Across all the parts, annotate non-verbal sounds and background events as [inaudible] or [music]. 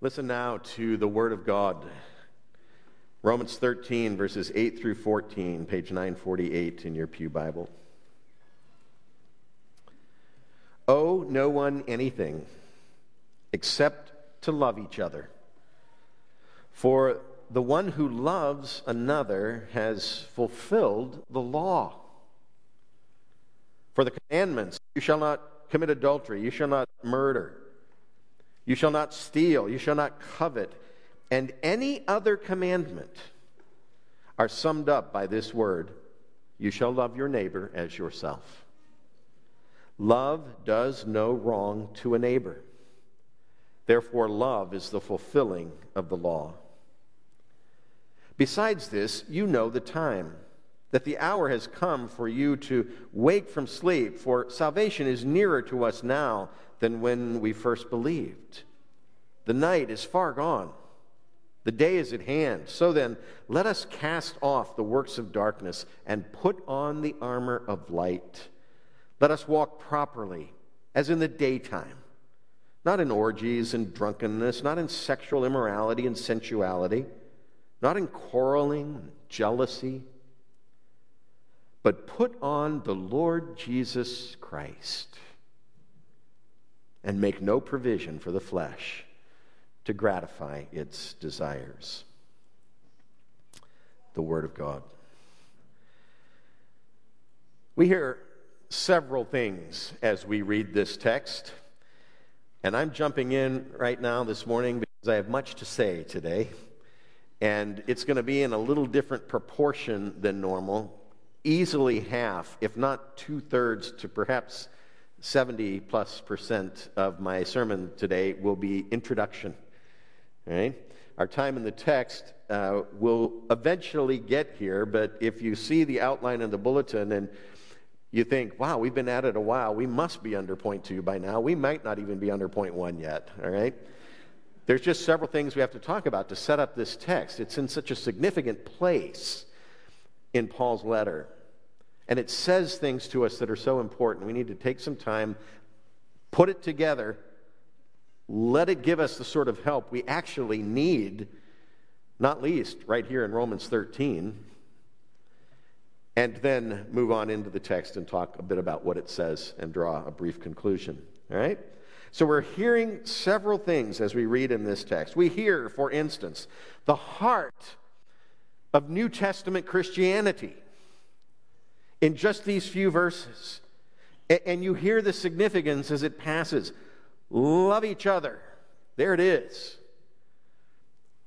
Listen now to the Word of God. Romans 13, verses 8 through 14, page 948 in your Pew Bible. Owe no one anything except to love each other. For the one who loves another has fulfilled the law. For the commandments, you shall not commit adultery, you shall not murder, you shall not steal, you shall not covet, and any other commandment are summed up by this word you shall love your neighbor as yourself. Love does no wrong to a neighbor. Therefore, love is the fulfilling of the law. Besides this, you know the time, that the hour has come for you to wake from sleep, for salvation is nearer to us now than when we first believed. The night is far gone, the day is at hand. So then, let us cast off the works of darkness and put on the armor of light. Let us walk properly, as in the daytime, not in orgies and drunkenness, not in sexual immorality and sensuality not in quarreling, and jealousy, but put on the Lord Jesus Christ and make no provision for the flesh to gratify its desires. The Word of God. We hear several things as we read this text, and I'm jumping in right now this morning because I have much to say today and it's going to be in a little different proportion than normal easily half, if not two thirds, to perhaps 70 plus percent of my sermon today will be introduction. Right? Our time in the text uh, will eventually get here, but if you see the outline in the bulletin and you think, wow, we've been at it a while, we must be under point two by now. We might not even be under point one yet, all right? There's just several things we have to talk about to set up this text. It's in such a significant place in Paul's letter. And it says things to us that are so important. We need to take some time, put it together, let it give us the sort of help we actually need, not least right here in Romans 13, and then move on into the text and talk a bit about what it says and draw a brief conclusion. All right? So we're hearing several things as we read in this text. We hear, for instance, the heart of New Testament Christianity in just these few verses. And you hear the significance as it passes. Love each other. There it is.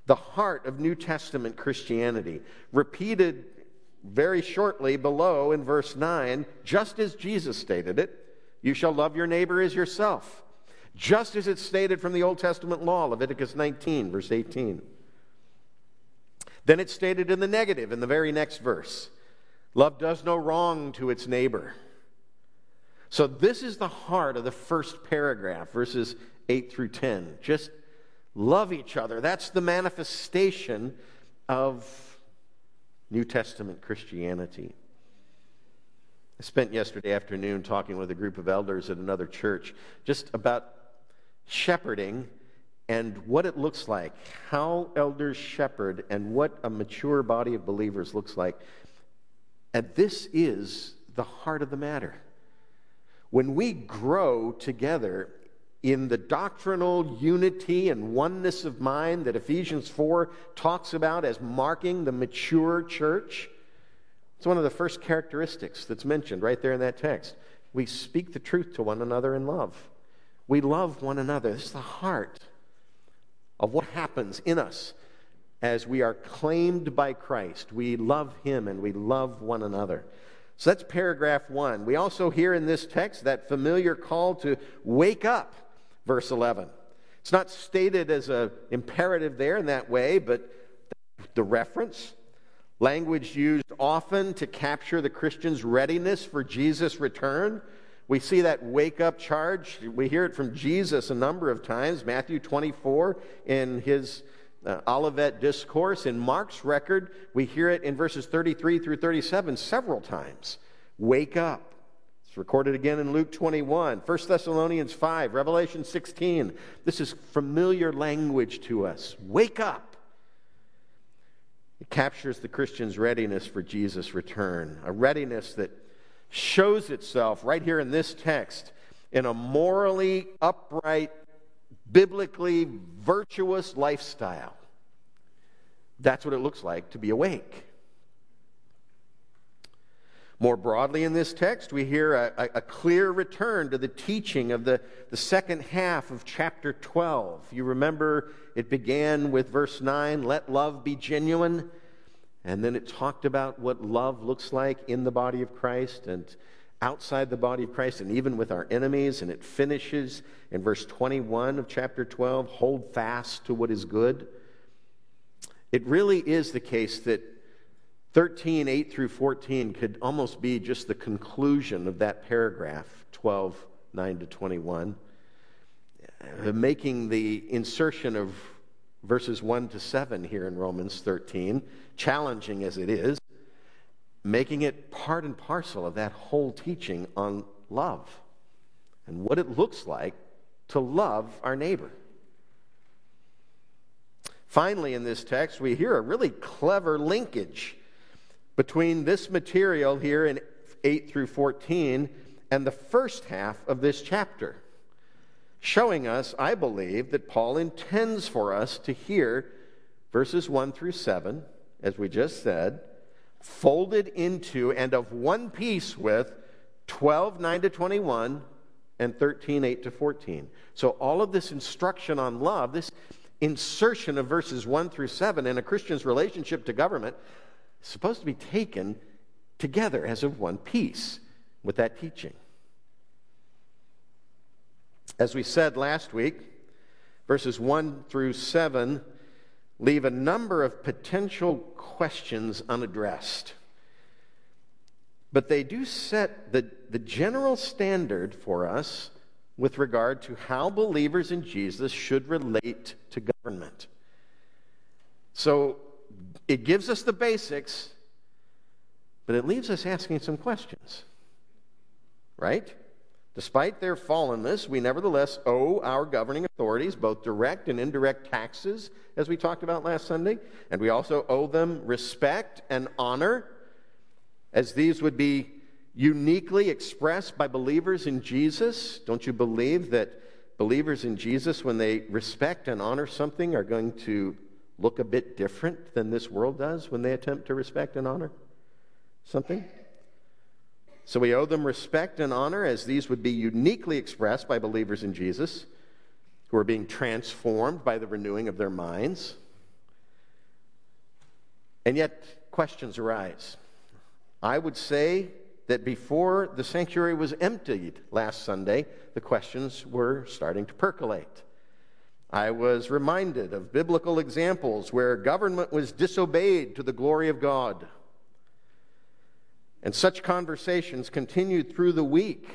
The heart of New Testament Christianity, repeated very shortly below in verse 9, just as Jesus stated it you shall love your neighbor as yourself just as it's stated from the Old Testament law, Leviticus 19, verse 18. Then it's stated in the negative in the very next verse love does no wrong to its neighbor. So, this is the heart of the first paragraph, verses 8 through 10. Just love each other. That's the manifestation of New Testament Christianity. I spent yesterday afternoon talking with a group of elders at another church just about shepherding and what it looks like, how elders shepherd, and what a mature body of believers looks like. And this is the heart of the matter. When we grow together in the doctrinal unity and oneness of mind that Ephesians 4 talks about as marking the mature church, it's one of the first characteristics that's mentioned right there in that text. We speak the truth to one another in love. We love one another. This is the heart of what happens in us as we are claimed by Christ. We love Him and we love one another. So that's paragraph one. We also hear in this text that familiar call to wake up, verse 11. It's not stated as an imperative there in that way, but the reference, language used often to capture the Christian's readiness for Jesus' return. We see that wake up charge. We hear it from Jesus a number of times. Matthew 24 in his uh, Olivet discourse. In Mark's record, we hear it in verses 33 through 37 several times. Wake up. It's recorded again in Luke 21, 1 Thessalonians 5, Revelation 16. This is familiar language to us. Wake up. It captures the Christian's readiness for Jesus' return, a readiness that shows itself right here in this text in a morally upright, biblically virtuous lifestyle. That's what it looks like to be awake. More broadly in this text, we hear a, a, clear return to the teaching of the, the second half of chapter 12. You remember it began with verse 9 let love be genuine. And then it talked about what love looks like in the body of Christ and outside the body of Christ and even with our enemies. And it finishes in verse 21 of chapter 12 hold fast to what is good. It really is the case that 13, 8 through 14 could almost be just the conclusion of that paragraph, 12, 9 to 21, uh, making the insertion of verses 1 to 7 here in Romans 13, challenging as it is, making it part and parcel of that whole teaching on love and what it looks like to love our neighbor. Finally, in this text, we hear a really clever linkage between this material here in 8 through 14 and the first half of this chapter, showing us, I believe, that Paul intends for us to hear verses 1 through 7, as we just said, folded into and of one piece with 12, 9 to 21, and 13, 8 to 14. So, all of this instruction on love, this insertion of verses 1 through 7 in a Christian's relationship to government, is supposed to be taken together as of one piece with that teaching. As we said last week, verses 1 through 7 leave a number of potential questions unaddressed. But they do set the, the general standard for us with regard to how believers in Jesus should relate to government. So, it gives us the basics, but it leaves us asking some questions. Right? Despite their fallenness, we nevertheless owe our governing authorities both direct and indirect taxes, as we talked about last Sunday, and we also owe them respect and honor, as these would be uniquely expressed by believers in Jesus. Don't you believe that believers in Jesus, when they respect and honor something, are going to look a bit different than this world does when they attempt to respect and honor something? So we owe them respect and honor as these would be uniquely expressed by believers in Jesus who are being transformed by the renewing of their minds. And yet, questions arise. I would say that before the sanctuary was emptied last Sunday, the questions were starting to percolate. I was reminded of biblical examples where government was disobeyed to the glory of God. And such conversations continued through the week.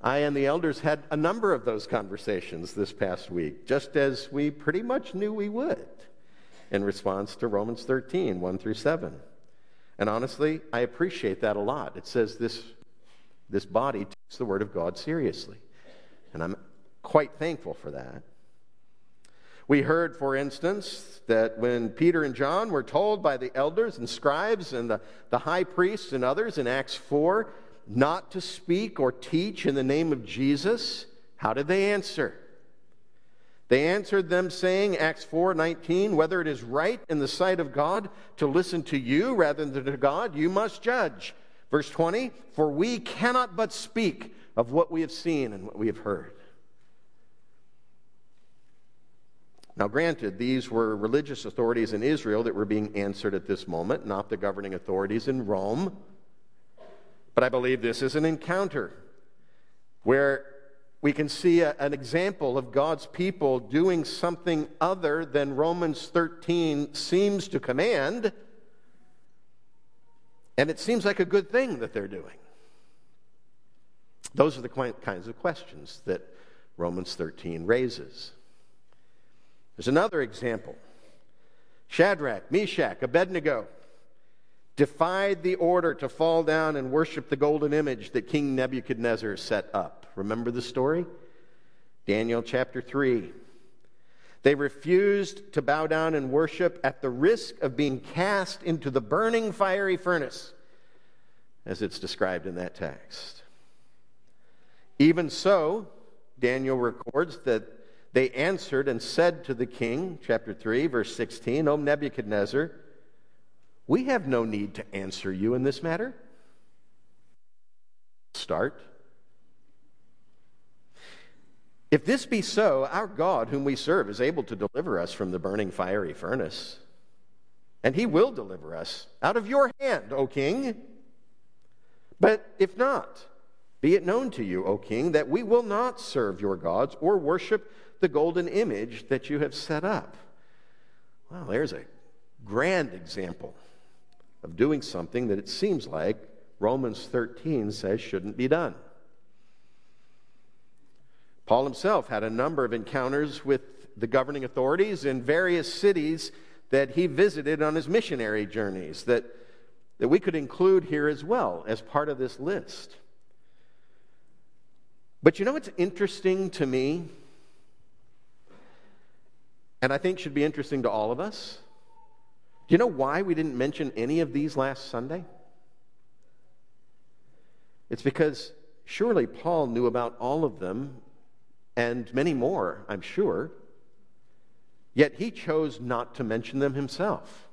I and the elders had a number of those conversations this past week, just as we pretty much knew we would in response to Romans 13, 1 through 7. And honestly, I appreciate that a lot. It says this, this body takes the Word of God seriously. And I'm quite thankful for that. We heard, for instance, that when Peter and John were told by the elders and scribes and the, the high priests and others in Acts 4 not to speak or teach in the name of Jesus, how did they answer? They answered them saying, Acts 4:19, whether it is right in the sight of God to listen to you rather than to God, you must judge. Verse 20, for we cannot but speak of what we have seen and what we have heard. Now, granted, these were religious authorities in Israel that were being answered at this moment, not the governing authorities in Rome. But I believe this is an encounter where we can see a, an example of God's people doing something other than Romans 13 seems to command. And it seems like a good thing that they're doing. Those are the kinds of questions that Romans 13 raises. There's another example Shadrach, Meshach, Abednego. defied the order to fall down and worship the golden image that King Nebuchadnezzar set up. Remember the story? Daniel chapter 3. They refused to bow down and worship at the risk of being cast into the burning fiery furnace, as it's described in that text. Even so, Daniel records that they answered and said to the king, chapter 3, verse 16, O Nebuchadnezzar, we have no need to answer you in this matter. Start. If this be so, our God, whom we serve, is able to deliver us from the burning fiery furnace. And he will deliver us out of your hand, O king. But if not, be it known to you, O king, that we will not serve your gods or worship the golden image that you have set up. Well, there's a grand example of doing something that it seems like Romans 13 says shouldn't be done. Paul himself had a number of encounters with the governing authorities in various cities that he visited on his missionary journeys that, that we could include here as well as part of this list. But you know what's interesting to me? And I think should be interesting to all of us? Do you know why we didn't mention any of these last Sunday? It's because surely Paul knew about all of them and many more, I'm sure. Yet he chose not to mention them himself.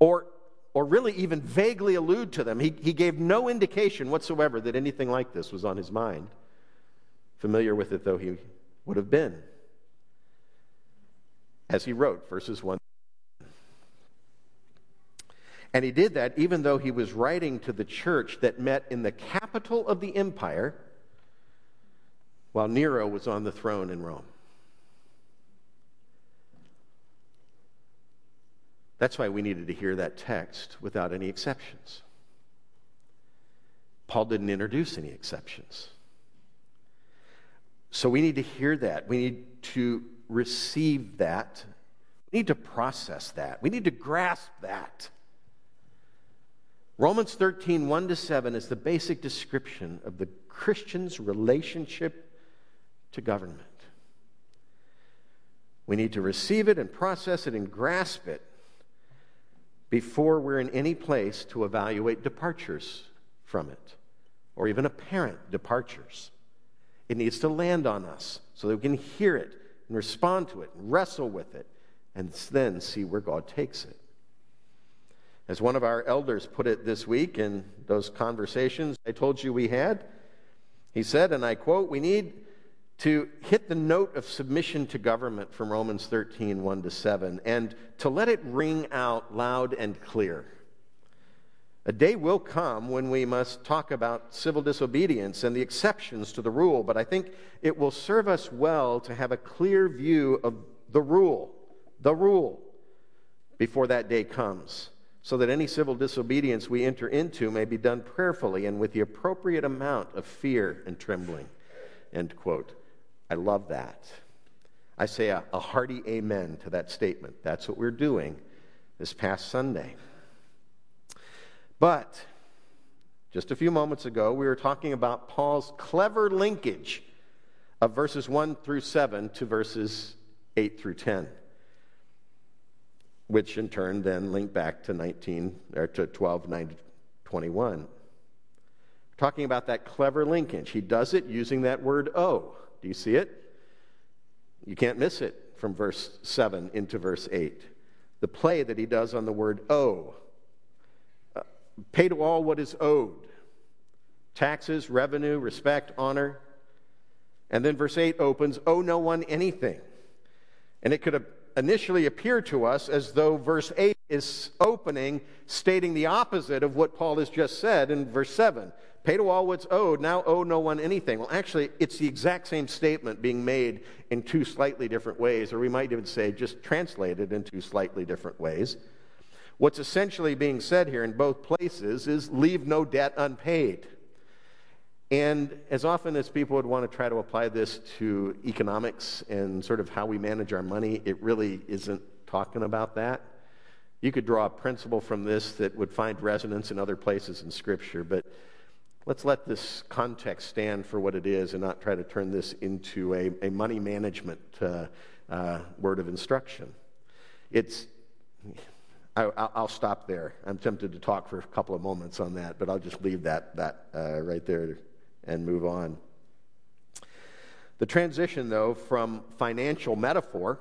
Or, or really even vaguely allude to them. He, he gave no indication whatsoever that anything like this was on his mind, familiar with it though he would have been. As he wrote, verses 1 and he did that even though he was writing to the church that met in the capital of the empire while Nero was on the throne in Rome. That's why we needed to hear that text without any exceptions. Paul didn't introduce any exceptions. So we need to hear that. We need to receive that. We need to process that. We need to grasp that. Romans 13, 1 to 7 is the basic description of the Christian's relationship to government. We need to receive it and process it and grasp it before we're in any place to evaluate departures from it or even apparent departures. It needs to land on us so that we can hear it and respond to it and wrestle with it and then see where God takes it. As one of our elders put it this week in those conversations I told you we had, he said, and I quote, We need to hit the note of submission to government from Romans 13, 1 to 7, and to let it ring out loud and clear. A day will come when we must talk about civil disobedience and the exceptions to the rule, but I think it will serve us well to have a clear view of the rule, the rule, before that day comes so that any civil disobedience we enter into may be done prayerfully and with the appropriate amount of fear and trembling. End quote. I love that. I say a, a hearty amen to that statement. That's what we're doing this past Sunday. But just a few moments ago, we were talking about Paul's clever linkage of verses 1 through 7 to verses 8 through 10 which in turn then link back to 19 or to 12 9 21 talking about that clever linkage he does it using that word oh do you see it? You can't miss it from verse 7 into verse 8 the play that he does on the word oh pay to all what is owed taxes revenue respect honor and then verse 8 opens owe no one anything and it could initially appear to us as though verse 8 is opening, stating the opposite of what Paul has just said in verse 7. Pay to all what's owed, now owe no one anything. Well, actually, it's the exact same statement being made in two slightly different ways, or we might even say just translated in two slightly different ways. What's essentially being said here in both places is leave no debt unpaid. And as often as people would want to try to apply this to economics and sort of how we manage our money, it really isn't talking about that. You could draw a principle from this that would find resonance in other places in Scripture, but let's let this context stand for what it is and not try to turn this into a, a money management uh, uh, word of instruction. It's, I, will stop there. I'm tempted to talk for a couple of moments on that, but I'll just leave that, that uh, right there and move on. The transition, though, from financial metaphor,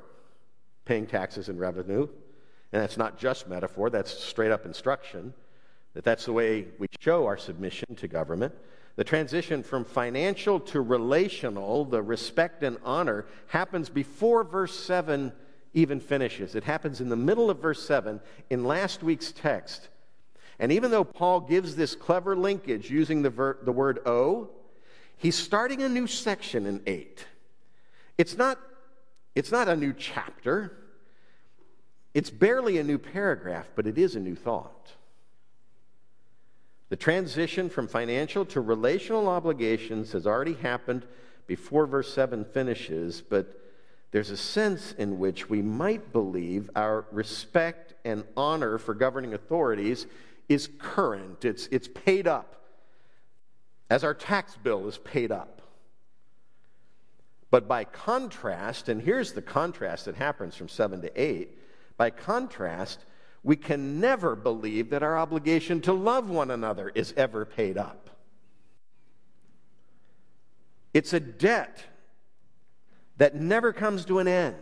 paying taxes and revenue, and that's not just metaphor, that's straight up instruction, that that's the way we show our submission to government. The transition from financial to relational, the respect and honor, happens before verse 7 even finishes. It happens in the middle of verse 7 in last week's text. And even though Paul gives this clever linkage using the, ver- the word "owe," he's starting a new section in 8. It's not, it's not a new chapter, it's barely a new paragraph, but it is a new thought. The transition from financial to relational obligations has already happened before verse 7 finishes, but there's a sense in which we might believe our respect and honor for governing authorities is current, it's, it's paid up, as our tax bill is paid up. But by contrast, and here's the contrast that happens from 7 to 8 by contrast, we can never believe that our obligation to love one another is ever paid up. It's a debt that never comes to an end.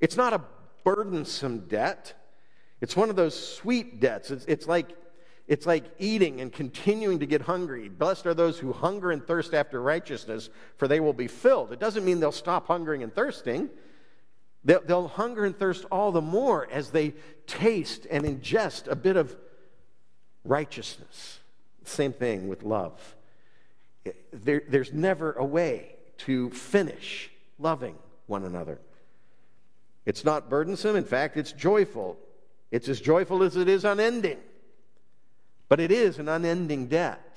It's not a burdensome debt. It's one of those sweet debts. It's, it's, like, it's like eating and continuing to get hungry. Blessed are those who hunger and thirst after righteousness, for they will be filled. It doesn't mean they'll stop hungering and thirsting. They'll, they'll hunger and thirst all the more as they taste and ingest a bit of righteousness. Same thing with love. There, there's never a way to finish loving one another. It's not burdensome. In fact, it's joyful. It's as joyful as it is unending. But it is an unending debt.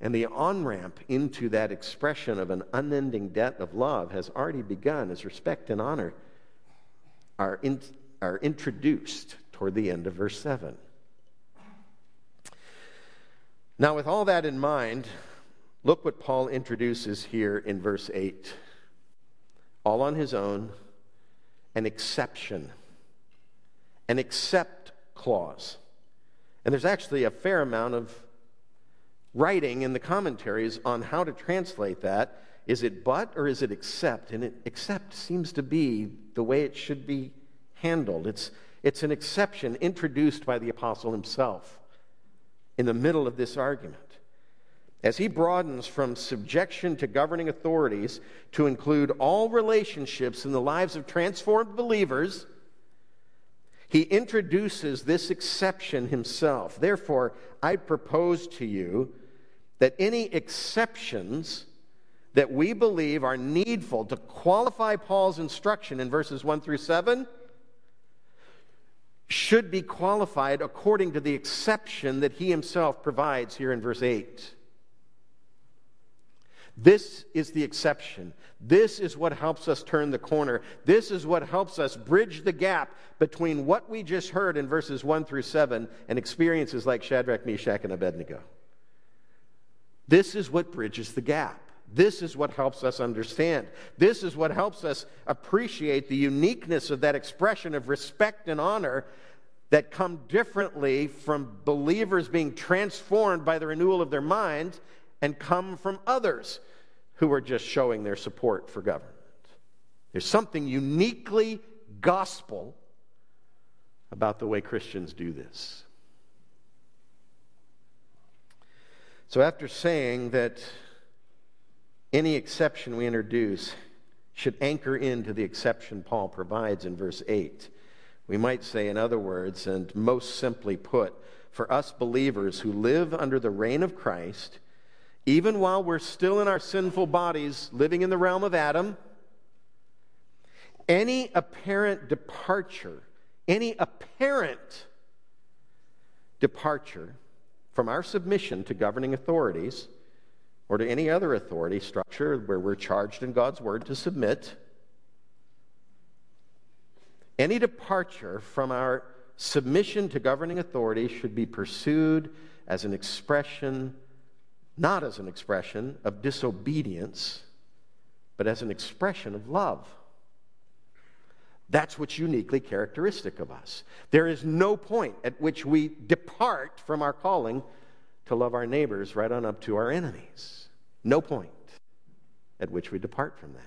And the on ramp into that expression of an unending debt of love has already begun as respect and honor are, in, are introduced toward the end of verse 7. Now, with all that in mind, look what Paul introduces here in verse 8. All on his own, an exception, an except clause. And there's actually a fair amount of writing in the commentaries on how to translate that. Is it but or is it except? And it, except seems to be the way it should be handled. It's, it's an exception introduced by the apostle himself in the middle of this argument. As he broadens from subjection to governing authorities to include all relationships in the lives of transformed believers, he introduces this exception himself. Therefore, I propose to you that any exceptions that we believe are needful to qualify Paul's instruction in verses 1 through 7 should be qualified according to the exception that he himself provides here in verse 8. This is the exception. This is what helps us turn the corner. This is what helps us bridge the gap between what we just heard in verses 1 through 7 and experiences like Shadrach, Meshach, and Abednego. This is what bridges the gap. This is what helps us understand. This is what helps us appreciate the uniqueness of that expression of respect and honor that come differently from believers being transformed by the renewal of their minds and come from others who are just showing their support for government. There's something uniquely gospel about the way Christians do this. So, after saying that any exception we introduce should anchor into the exception Paul provides in verse 8, we might say, in other words, and most simply put, for us believers who live under the reign of Christ, even while we're still in our sinful bodies, living in the realm of Adam, any apparent departure, any apparent departure from our submission to governing authorities or to any other authority structure where we're charged in God's word to submit, Any departure from our submission to governing authorities should be pursued as an expression, not as an expression of disobedience, but as an expression of love. That's what's uniquely characteristic of us. There is no point at which we depart from our calling to love our neighbors right on up to our enemies. No point at which we depart from that.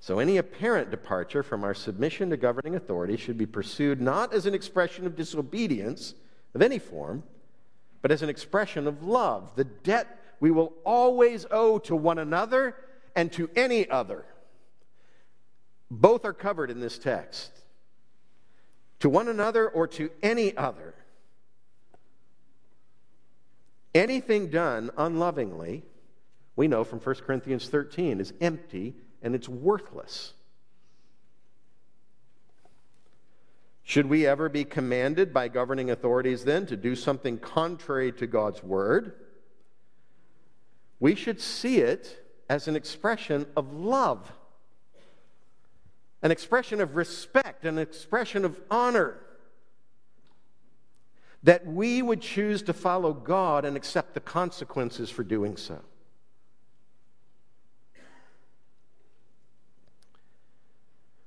So, any apparent departure from our submission to governing authority should be pursued not as an expression of disobedience of any form, but as an expression of love, the debt we will always owe to one another and to any other. Both are covered in this text. To one another or to any other. Anything done unlovingly, we know from 1 Corinthians 13, is empty and it's worthless. Should we ever be commanded by governing authorities then to do something contrary to God's word? We should see it as an expression of love an expression of respect, an expression of honor. That we would choose to follow God and accept the consequences for doing so.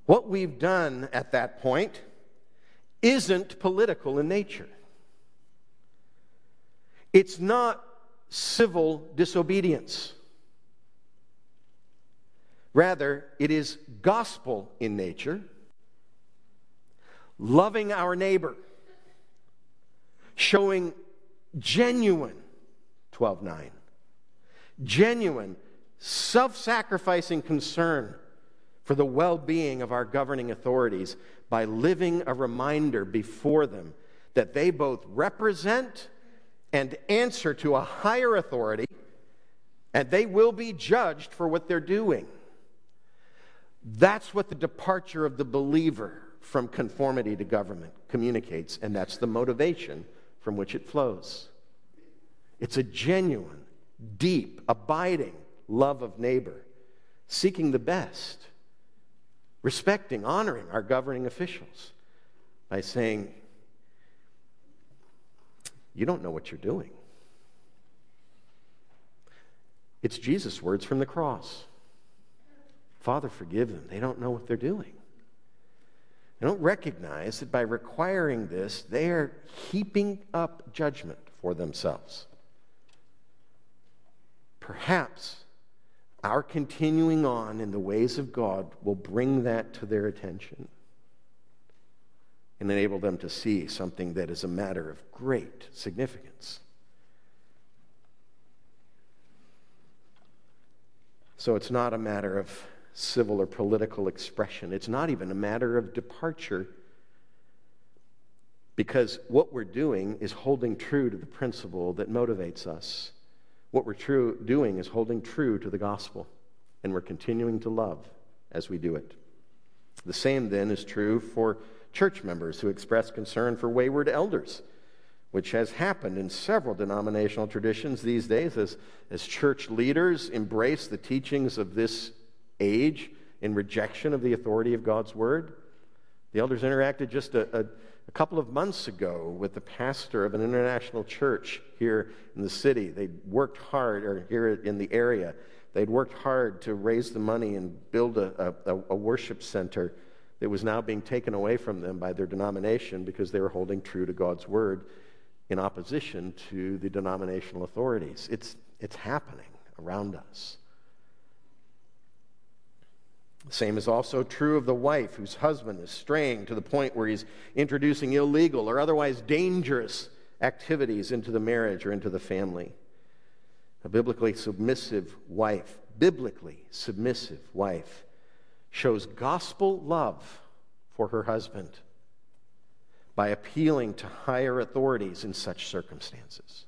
What we've done at that point isn't political in nature. It's not civil disobedience. Rather, it is gospel in nature, loving our neighbor, showing genuine 12:9, genuine self-sacrificing concern for the well-being of our governing authorities by living a reminder before them that they both represent and answer to a higher authority and they will be judged for what they're doing. That's what the departure of the believer from conformity to government communicates, and that's the motivation from which it flows. It's a genuine, deep, abiding love of neighbor, seeking the best, respecting, honoring our governing officials by saying, You don't know what you're doing. It's Jesus' words from the cross. Father, forgive them. They don't know what they're doing. They don't recognize that by requiring this, they are heaping up judgment for themselves. Perhaps our continuing on in the ways of God will bring that to their attention and enable them to see something that is a matter of great significance. So it's not a matter of civil or political expression. It's not even a matter of departure because what we're doing is holding true to the principle that motivates us. What we're true, doing is holding true to the gospel, and we're continuing to love as we do it. The same then is true for church members who express concern for wayward elders which has happened in several denominational traditions these days as, as church leaders embrace the teachings of this age in rejection of the authority of God's word. The elders interacted just a, a, a, couple of months ago with the pastor of an international church here in the city. They'd worked hard, or here in the area, they'd worked hard to raise the money and build a, a, a worship center that was now being taken away from them by their denomination because they were holding true to God's word in opposition to the denominational authorities. It's, it's happening around us. The same is also true of the wife whose husband is straying to the point where he's introducing illegal or otherwise dangerous activities into the marriage or into the family. A biblically submissive wife, biblically submissive wife, shows gospel love for her husband by appealing to higher authorities in such circumstances.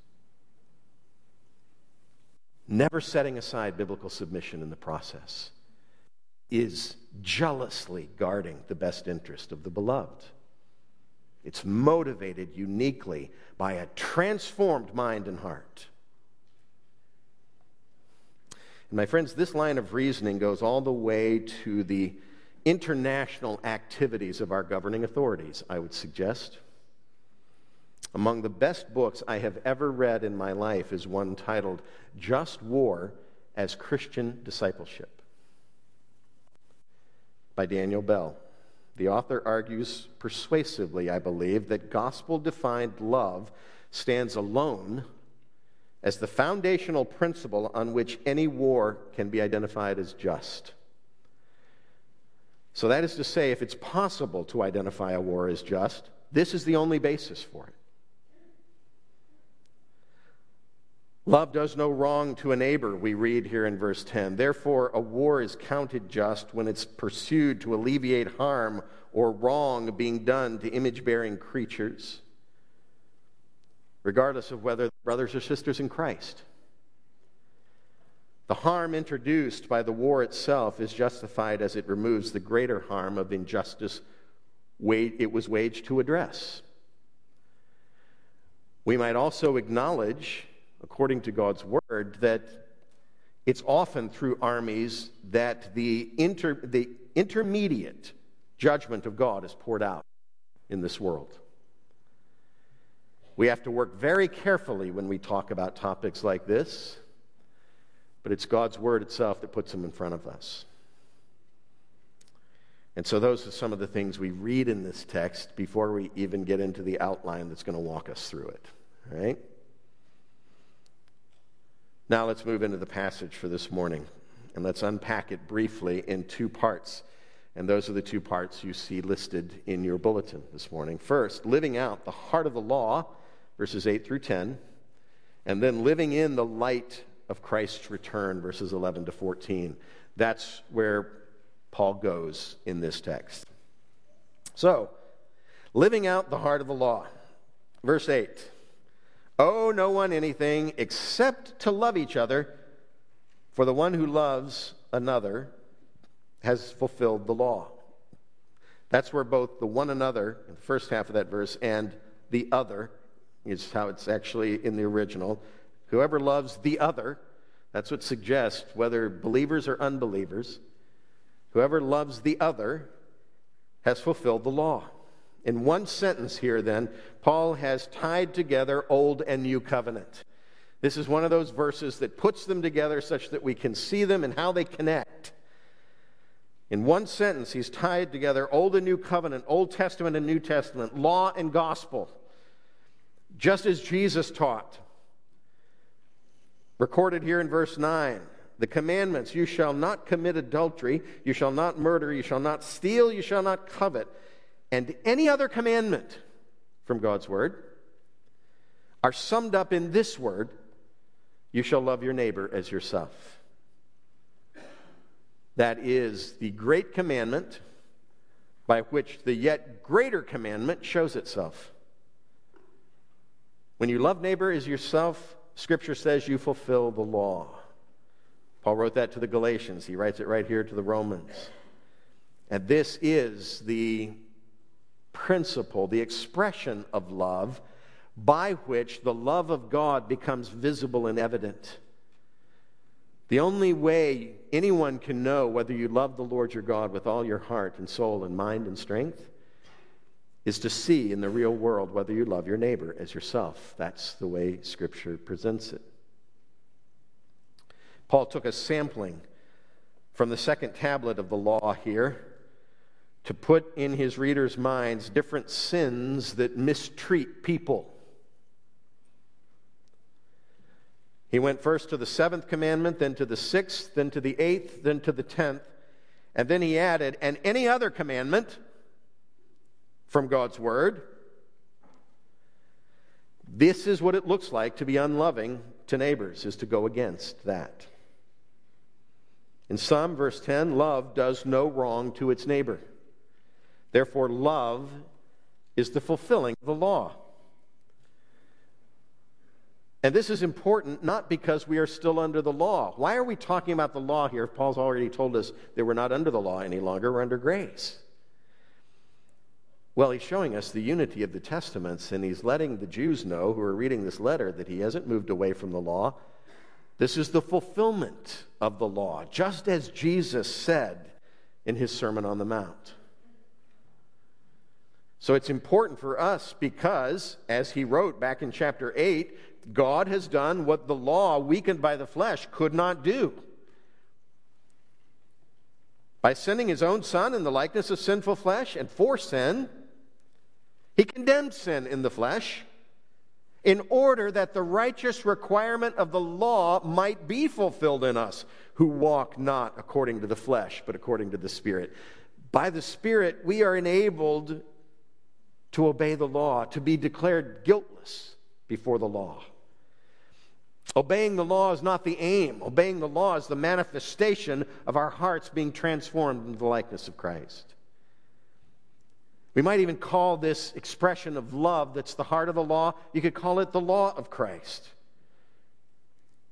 Never setting aside biblical submission in the process is jealously guarding the best interest of the beloved. It's motivated uniquely by a transformed mind and heart. And my friends, this line of reasoning goes all the way to the international activities of our governing authorities, I would suggest. Among the best books I have ever read in my life is one titled Just War as Christian Discipleship by Daniel Bell. The author argues persuasively, I believe, that gospel defined love stands alone as the foundational principle on which any war can be identified as just. So, that is to say, if it's possible to identify a war as just, this is the only basis for it. Love does no wrong to a neighbor, we read here in verse 10. Therefore, a war is counted just when it's pursued to alleviate harm or wrong being done to image bearing creatures, regardless of whether brothers or sisters in Christ. The harm introduced by the war itself is justified as it removes the greater harm of injustice it was waged to address. We might also acknowledge according to God's word, that it's often through armies that the, inter, the intermediate judgment of God is poured out in this world. We have to work very carefully when we talk about topics like this, but it's God's word itself that puts them in front of us. And so, those are some of the things we read in this text before we even get into the outline that's going to walk us through it. Right? Now let's move into the passage for this morning, and let's unpack it briefly in two parts. And those are the two parts you see listed in your bulletin this morning. First, living out the heart of the law, verses 8 through 10, and then living in the light of Christ's return, verses 11 to 14. That's where Paul goes in this text. So, living out the heart of the law. Verse 8 Owe no one anything except to love each other, for the one who loves another has fulfilled the law. That's where both the one another, in the first half of that verse, and the other is how it's actually in the original. Whoever loves the other, that's what suggests whether believers or unbelievers, whoever loves the other has fulfilled the law. In one sentence here, then, Paul has tied together Old and New Covenant. This is one of those verses that puts them together such that we can see them and how they connect. In one sentence, he's tied together Old and New Covenant, Old Testament and New Testament, law and gospel, just as Jesus taught. Recorded here in verse 9 the commandments you shall not commit adultery, you shall not murder, you shall not steal, you shall not covet and any other commandment from God's word are summed up in this word you shall love your neighbor as yourself. That is the great commandment by which the yet greater commandment shows itself. When you love neighbor as yourself, Scripture says you fulfill the law. Paul wrote that to the Galatians. He writes it right here to the Romans. And this is the principle, the expression of love, by which the love of God becomes visible and evident. The only way anyone can know whether you love the Lord your God with all your heart and soul and mind and strength is to see in the real world whether you love your neighbor as yourself. That's the way Scripture presents it. Paul took a sampling from the second tablet of the law here to put in his readers' minds different sins that mistreat people. He went first to the seventh commandment, then to the sixth, then to the eighth, then to the tenth, and then he added, and any other commandment from God's word. This is what it looks like to be unloving to neighbors, is to go against that. In some, verse 10, love does no wrong to its neighbor. Therefore, love is the fulfilling of the law. And this is important not because we are still under the law. Why are we talking about the law here if Paul's already told us that we're not under the law any longer, we're under grace? Well, he's showing us the unity of the Testaments, and he's letting the Jews know who are reading this letter that he hasn't moved away from the law. This is the fulfillment of the law, just as Jesus said in his Sermon on the Mount. So it's important for us because, as he wrote back in chapter 8, God has done what the law, weakened by the flesh, could not do. By sending his own Son in the likeness of sinful flesh and for sin, he condemned sin in the flesh in order that the righteous requirement of the law might be fulfilled in us who walk not according to the flesh, but according to the Spirit. By the Spirit, we are enabled to obey the law, to be declared guiltless before the law. Obeying the law is not the aim. Obeying the law is the manifestation of our hearts being transformed into the likeness of Christ. We might even call this expression of love that's the heart of the law, you could call it the law of Christ.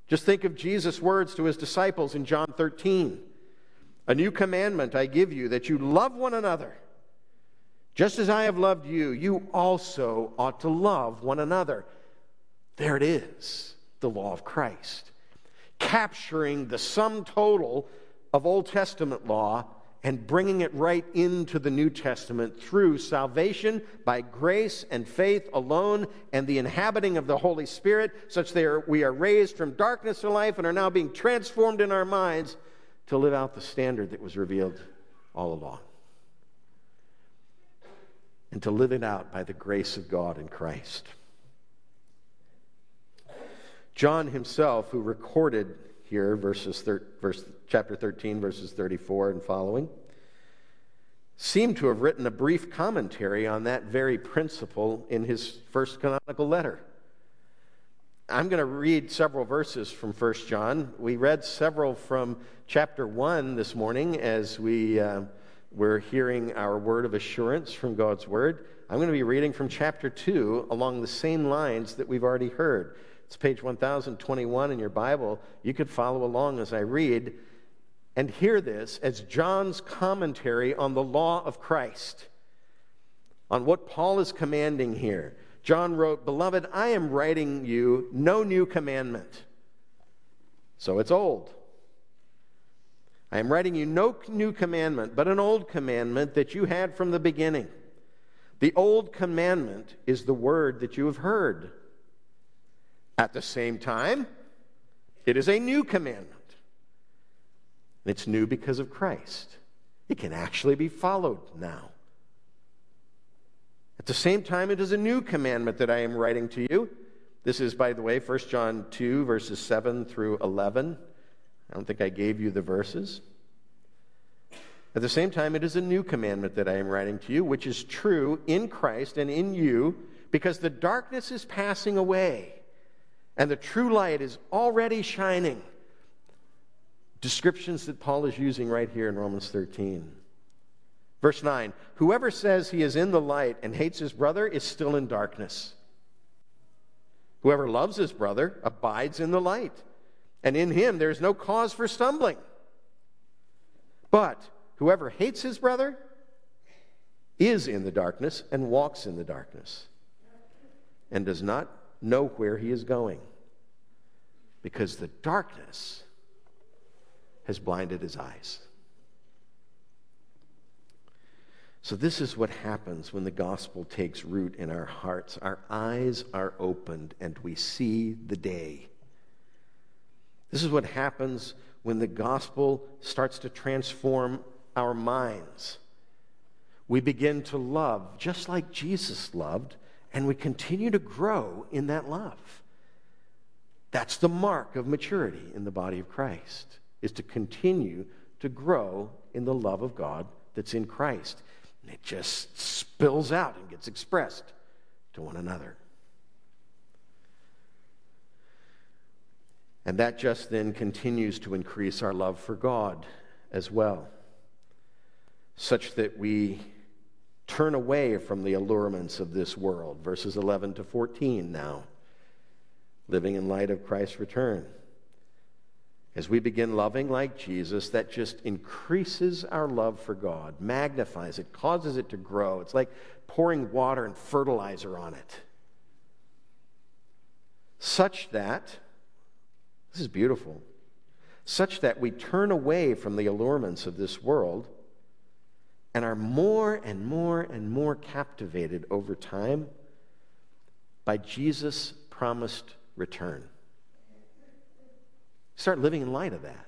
Just think of Jesus' words to his disciples in John 13 A new commandment I give you, that you love one another. Just as I have loved you, you also ought to love one another. There it is, the law of Christ, capturing the sum total of Old Testament law and bringing it right into the New Testament through salvation by grace and faith alone and the inhabiting of the Holy Spirit, such that we are raised from darkness to life and are now being transformed in our minds to live out the standard that was revealed all along. And to live it out by the grace of God in Christ. John himself, who recorded here, verses thir- verse, chapter 13, verses 34 and following, seemed to have written a brief commentary on that very principle in his first canonical letter. I'm going to read several verses from 1 John. We read several from chapter 1 this morning as we uh, were hearing our word of assurance from God's word. I'm going to be reading from chapter 2 along the same lines that we've already heard. It's page 1021 in your Bible. You could follow along as I read and hear this as John's commentary on the law of Christ, on what Paul is commanding here. John wrote, Beloved, I am writing you no new commandment. So it's old. I am writing you no new commandment, but an old commandment that you had from the beginning. The old commandment is the word that you have heard. At the same time, it is a new commandment. And It's new because of Christ. It can actually be followed now. At the same time, it is a new commandment that I am writing to you. This is, by the way, 1 John 2, verses 7 through 11. I don't think I gave you the verses. At the same time, it is a new commandment that I am writing to you, which is true in Christ and in you, because the darkness is passing away and the true light is already shining. Descriptions that Paul is using right here in Romans 13. Verse 9 Whoever says he is in the light and hates his brother is still in darkness. Whoever loves his brother abides in the light, and in him there is no cause for stumbling. But whoever hates his brother is in the darkness and walks in the darkness and does not know where he is going because the darkness has blinded his eyes. So, this is what happens when the gospel takes root in our hearts. Our eyes are opened and we see the day. This is what happens when the gospel starts to transform our minds. We begin to love just like Jesus loved, and we continue to grow in that love. That's the mark of maturity in the body of Christ, is to continue to grow in the love of God that's in Christ. And it just spills out and gets expressed to one another. And that just then continues to increase our love for God as well, such that we turn away from the allurements of this world. Verses 11 to 14 now, living in light of Christ's return. As we begin loving like Jesus, that just increases our love for God, magnifies it, causes it to grow. It's like pouring water and fertilizer on it. Such that, this is beautiful, such that we turn away from the allurements of this world and are more and more and more captivated over time by Jesus' promised return. Start living in light of that.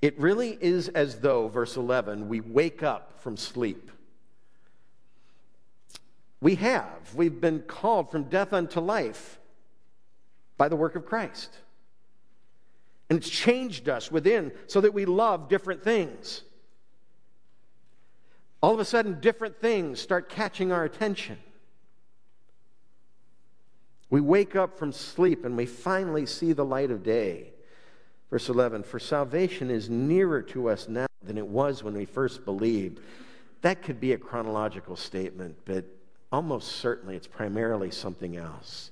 It really is as though, verse 11, we wake up from sleep. We have. We've been called from death unto life by the work of Christ. And it's changed us within so that we love different things. All of a sudden, different things start catching our attention. We wake up from sleep and we finally see the light of day. Verse 11 For salvation is nearer to us now than it was when we first believed. That could be a chronological statement, but almost certainly it's primarily something else.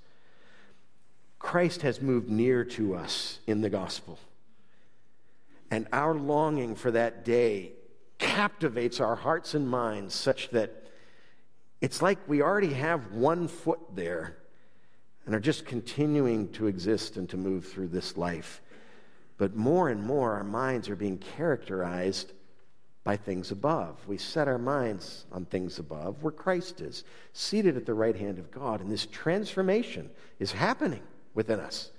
Christ has moved near to us in the gospel. And our longing for that day captivates our hearts and minds such that it's like we already have one foot there and are just continuing to exist and to move through this life. But more and more, our minds are being characterized by things above. We set our minds on things above where Christ is, seated at the right hand of God. And this transformation is happening within us,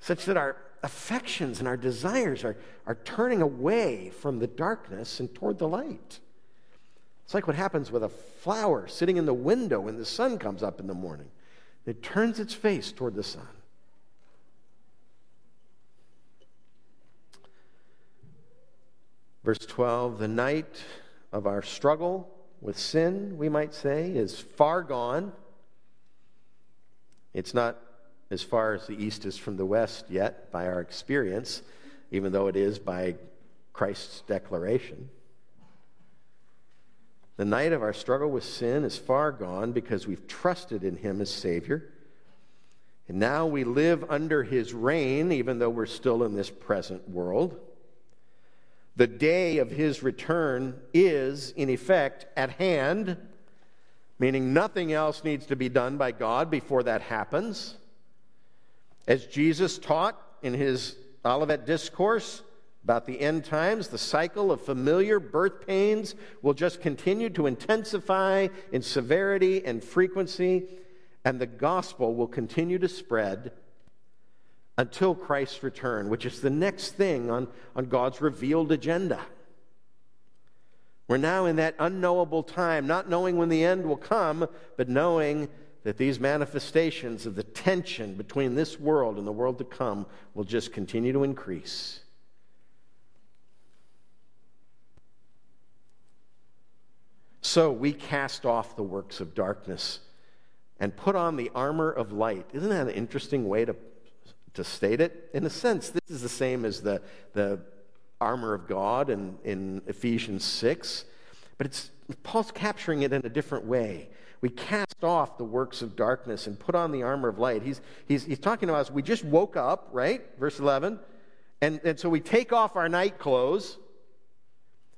such that our affections and our desires are, are turning away from the darkness and toward the light. It's like what happens with a flower sitting in the window when the sun comes up in the morning. It turns its face toward the sun. Verse 12 the night of our struggle with sin, we might say, is far gone. It's not as far as the east is from the west yet by our experience, even though it is by Christ's declaration. The night of our struggle with sin is far gone because we've trusted in Him as Savior. And now we live under His reign, even though we're still in this present world. The day of his return is, in effect, at hand, meaning nothing else needs to be done by God before that happens. As Jesus taught in his Olivet Discourse about the end times, the cycle of familiar birth pains will just continue to intensify in severity and frequency, and the gospel will continue to spread until Christ's return, which is the next thing on, on God's revealed agenda. We're now in that unknowable time, not knowing when the end will come, but knowing that these manifestations of the tension between this world and the world to come will just continue to increase. So we cast off the works of darkness and put on the armor of light. Isn't that an interesting way to to state it. In a sense, this is the same as the, the armor of God in, in Ephesians 6, but it's, Paul's capturing it in a different way. We cast off the works of darkness and put on the armor of light. He's, he's, he's talking to us. We just woke up, right? Verse 11. And, and so we take off our night clothes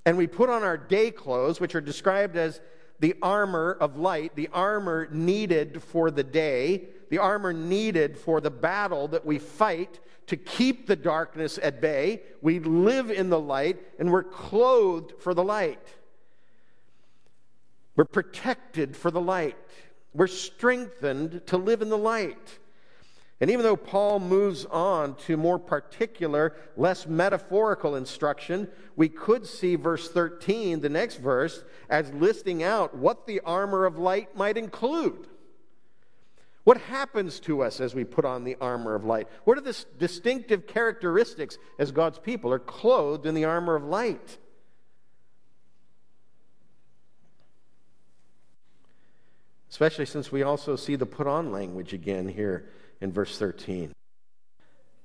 and we put on our day clothes, which are described as the armor of light, the armor needed for the day, the armor needed for the battle that we fight to keep the darkness at bay. We live in the light and we're clothed for the light. We're protected for the light. We're strengthened to live in the light. And even though Paul moves on to more particular, less metaphorical instruction, we could see verse 13, the next verse, as listing out what the armor of light might include. What happens to us as we put on the armor of light? What are the distinctive characteristics as God's people are clothed in the armor of light? Especially since we also see the put on language again here in verse 13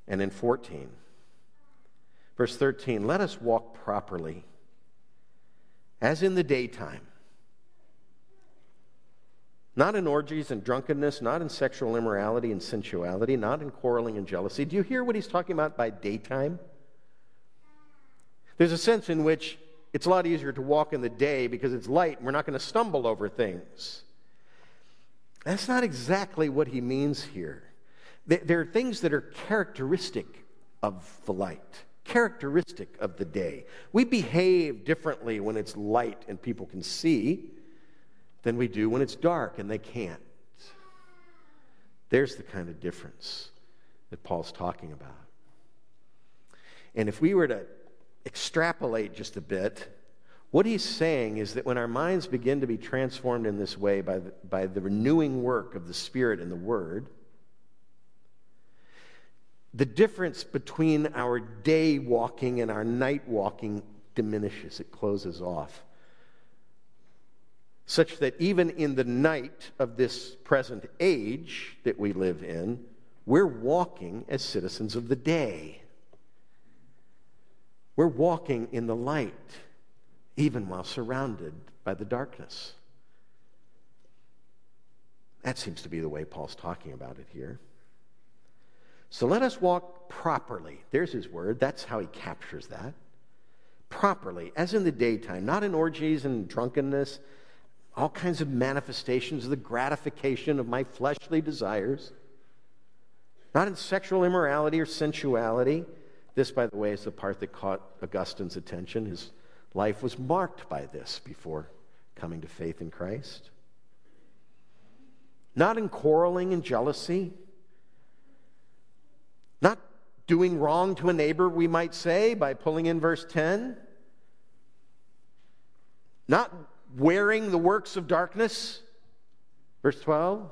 and in 14. Verse 13 let us walk properly as in the daytime not in orgies and drunkenness, not in sexual immorality and sensuality, not in quarreling and jealousy. Do you hear what he's talking about by daytime? There's a sense in which it's a lot easier to walk in the day because it's light and we're not going to stumble over things. That's not exactly what he means here. There are things that are characteristic of the light, characteristic of the day. We behave differently when it's light and people can see than we do when it's dark and they can't. There's the kind of difference that Paul's talking about. And if we were to extrapolate just a bit, what he's saying is that when our minds begin to be transformed in this way by the, by the renewing work of the Spirit and the Word, the difference between our day walking and our night walking diminishes, it closes off. Such that even in the night of this present age that we live in, we're walking as citizens of the day. We're walking in the light, even while surrounded by the darkness. That seems to be the way Paul's talking about it here. So let us walk properly. There's his word. That's how he captures that. Properly, as in the daytime, not in orgies and drunkenness, all kinds of manifestations of the gratification of my fleshly desires, not in sexual immorality or sensuality. This, by the way, is the part that caught Augustine's attention. His life was marked by this before coming to faith in Christ. Not in quarreling and jealousy not doing wrong to a neighbor, we might say, by pulling in verse 10. Not wearing the works of darkness, verse 12.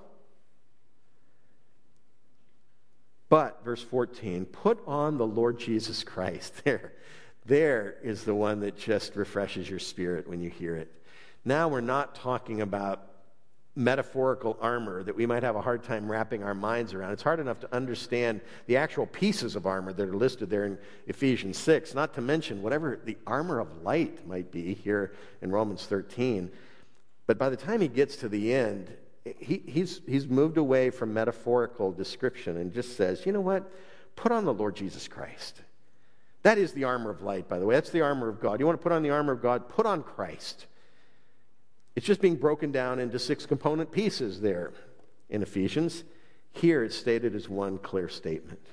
But, verse 14, put on the Lord Jesus Christ. [laughs] There, there is the one that just refreshes your spirit when you hear it. Now we're not talking about metaphorical armor that we might have a hard time wrapping our minds around. It's hard enough to understand the actual pieces of armor that are listed there in Ephesians 6, not to mention whatever the armor of light might be here in Romans 13. But by the time he gets to the end, he, he's, he's moved away from metaphorical description and just says, you know what? Put on the Lord Jesus Christ. That is the armor of light, by the way. That's the armor of God. You want to put on the armor of God? Put on Christ. It's just being broken down into six component pieces there in Ephesians. Here it's stated as one clear statement.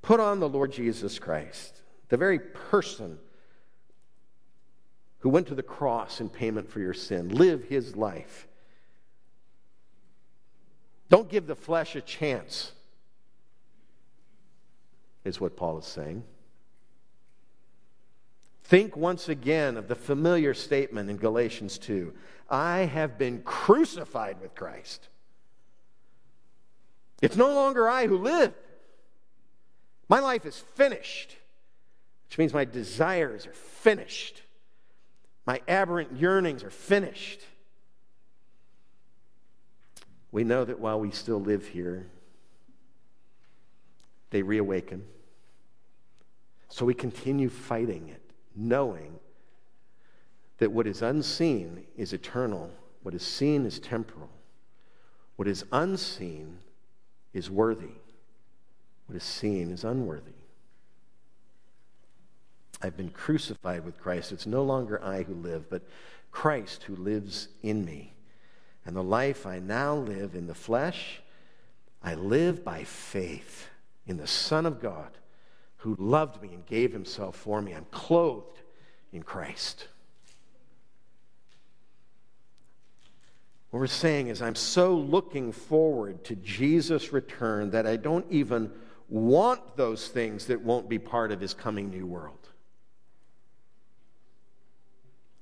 Put on the Lord Jesus Christ, the very person who went to the cross in payment for your sin. Live his life. Don't give the flesh a chance, is what Paul is saying. Think once again of the familiar statement in Galatians 2 I have been crucified with Christ. It's no longer I who live. My life is finished, which means my desires are finished. My aberrant yearnings are finished. We know that while we still live here, they reawaken. So we continue fighting it knowing that what is unseen is eternal, what is seen is temporal, what is unseen is worthy, what is seen is unworthy. I've been crucified with Christ. It's no longer I who live, but Christ who lives in me. And the life I now live in the flesh, I live by faith in the Son of God who loved me and gave himself for me. I'm clothed in Christ. What we're saying is, I'm so looking forward to Jesus' return that I don't even want those things that won't be part of his coming new world.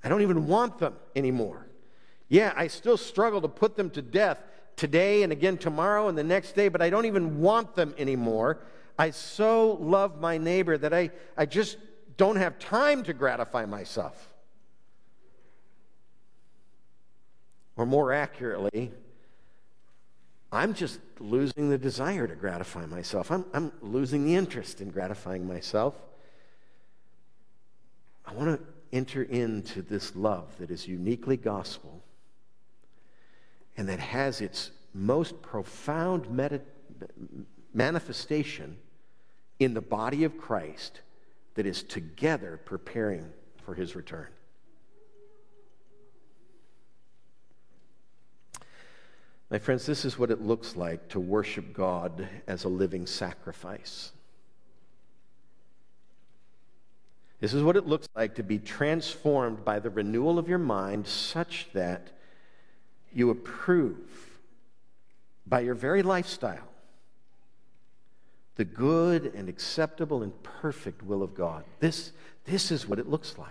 I don't even want them anymore. Yeah, I still struggle to put them to death today and again tomorrow and the next day, but I don't even want them anymore I so love my neighbor that I, I just don't have time to gratify myself. Or more accurately, I'm just losing the desire to gratify myself. I'm, I'm losing the interest in gratifying myself. I want to enter into this love that is uniquely gospel and that has its most profound manifestation in the body of Christ that is together preparing for his return. My friends, this is what it looks like to worship God as a living sacrifice. This is what it looks like to be transformed by the renewal of your mind such that you approve by your very lifestyle the good and acceptable and perfect will of God. This, this is what it looks like.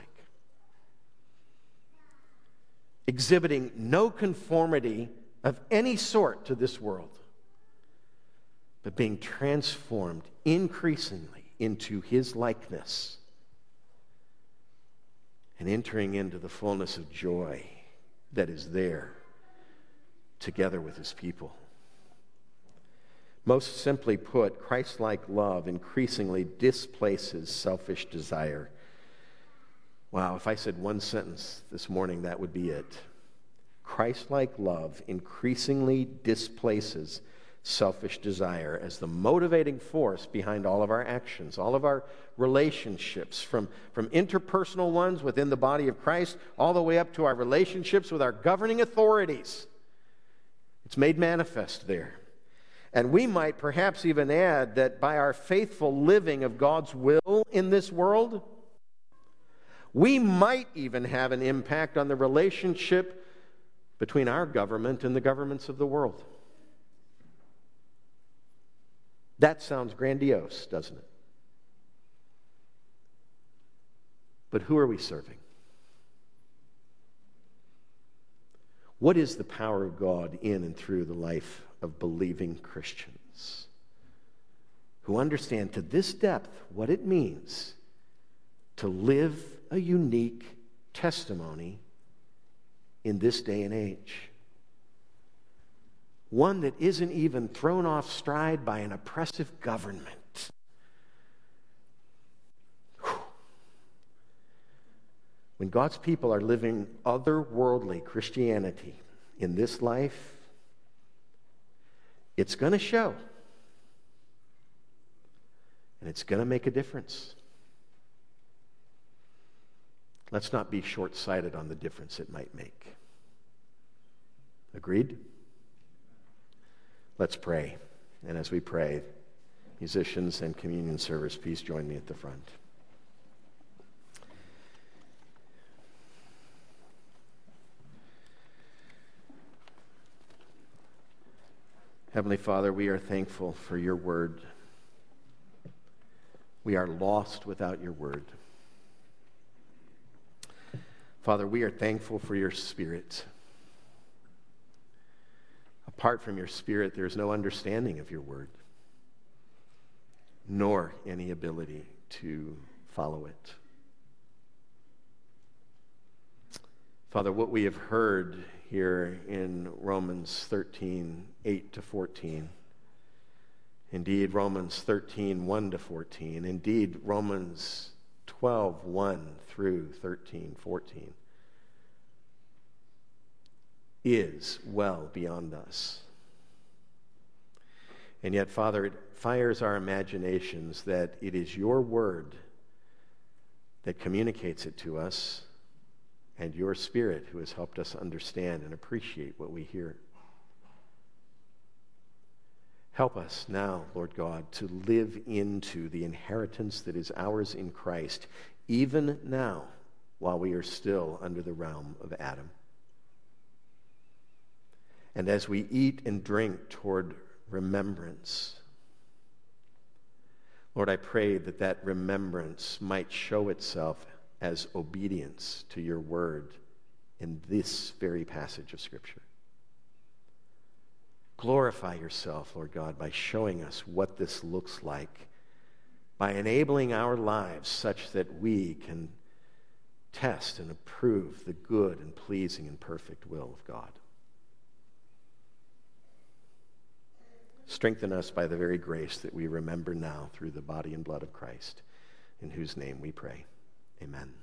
Exhibiting no conformity of any sort to this world, but being transformed increasingly into His likeness and entering into the fullness of joy that is there together with His people. Most simply put, Christ like love increasingly displaces selfish desire. Wow, if I said one sentence this morning, that would be it. Christ like love increasingly displaces selfish desire as the motivating force behind all of our actions, all of our relationships, from, from interpersonal ones within the body of Christ, all the way up to our relationships with our governing authorities. It's made manifest there. And we might perhaps even add that by our faithful living of God's will in this world, we might even have an impact on the relationship between our government and the governments of the world. That sounds grandiose, doesn't it? But who are we serving? What is the power of God in and through the life of believing Christians who understand to this depth what it means to live a unique testimony in this day and age. One that isn't even thrown off stride by an oppressive government. When God's people are living otherworldly Christianity in this life, it's going to show. And it's going to make a difference. Let's not be short sighted on the difference it might make. Agreed? Let's pray. And as we pray, musicians and communion service, please join me at the front. Heavenly Father, we are thankful for your word. We are lost without your word. Father, we are thankful for your spirit. Apart from your spirit, there is no understanding of your word, nor any ability to follow it. Father, what we have heard here in Romans 13, 8 to 14. Indeed, Romans 13, 1 to 14. Indeed, Romans 12, 1 through 13, 14 is well beyond us. And yet, Father, it fires our imaginations that it is your word that communicates it to us and your Spirit who has helped us understand and appreciate what we hear. Help us now, Lord God, to live into the inheritance that is ours in Christ, even now, while we are still under the realm of Adam. And as we eat and drink toward remembrance, Lord, I pray that that remembrance might show itself as obedience to your word in this very passage of Scripture. Glorify yourself, Lord God, by showing us what this looks like, by enabling our lives such that we can test and approve the good and pleasing and perfect will of God. Strengthen us by the very grace that we remember now through the body and blood of Christ, in whose name we pray. Amen.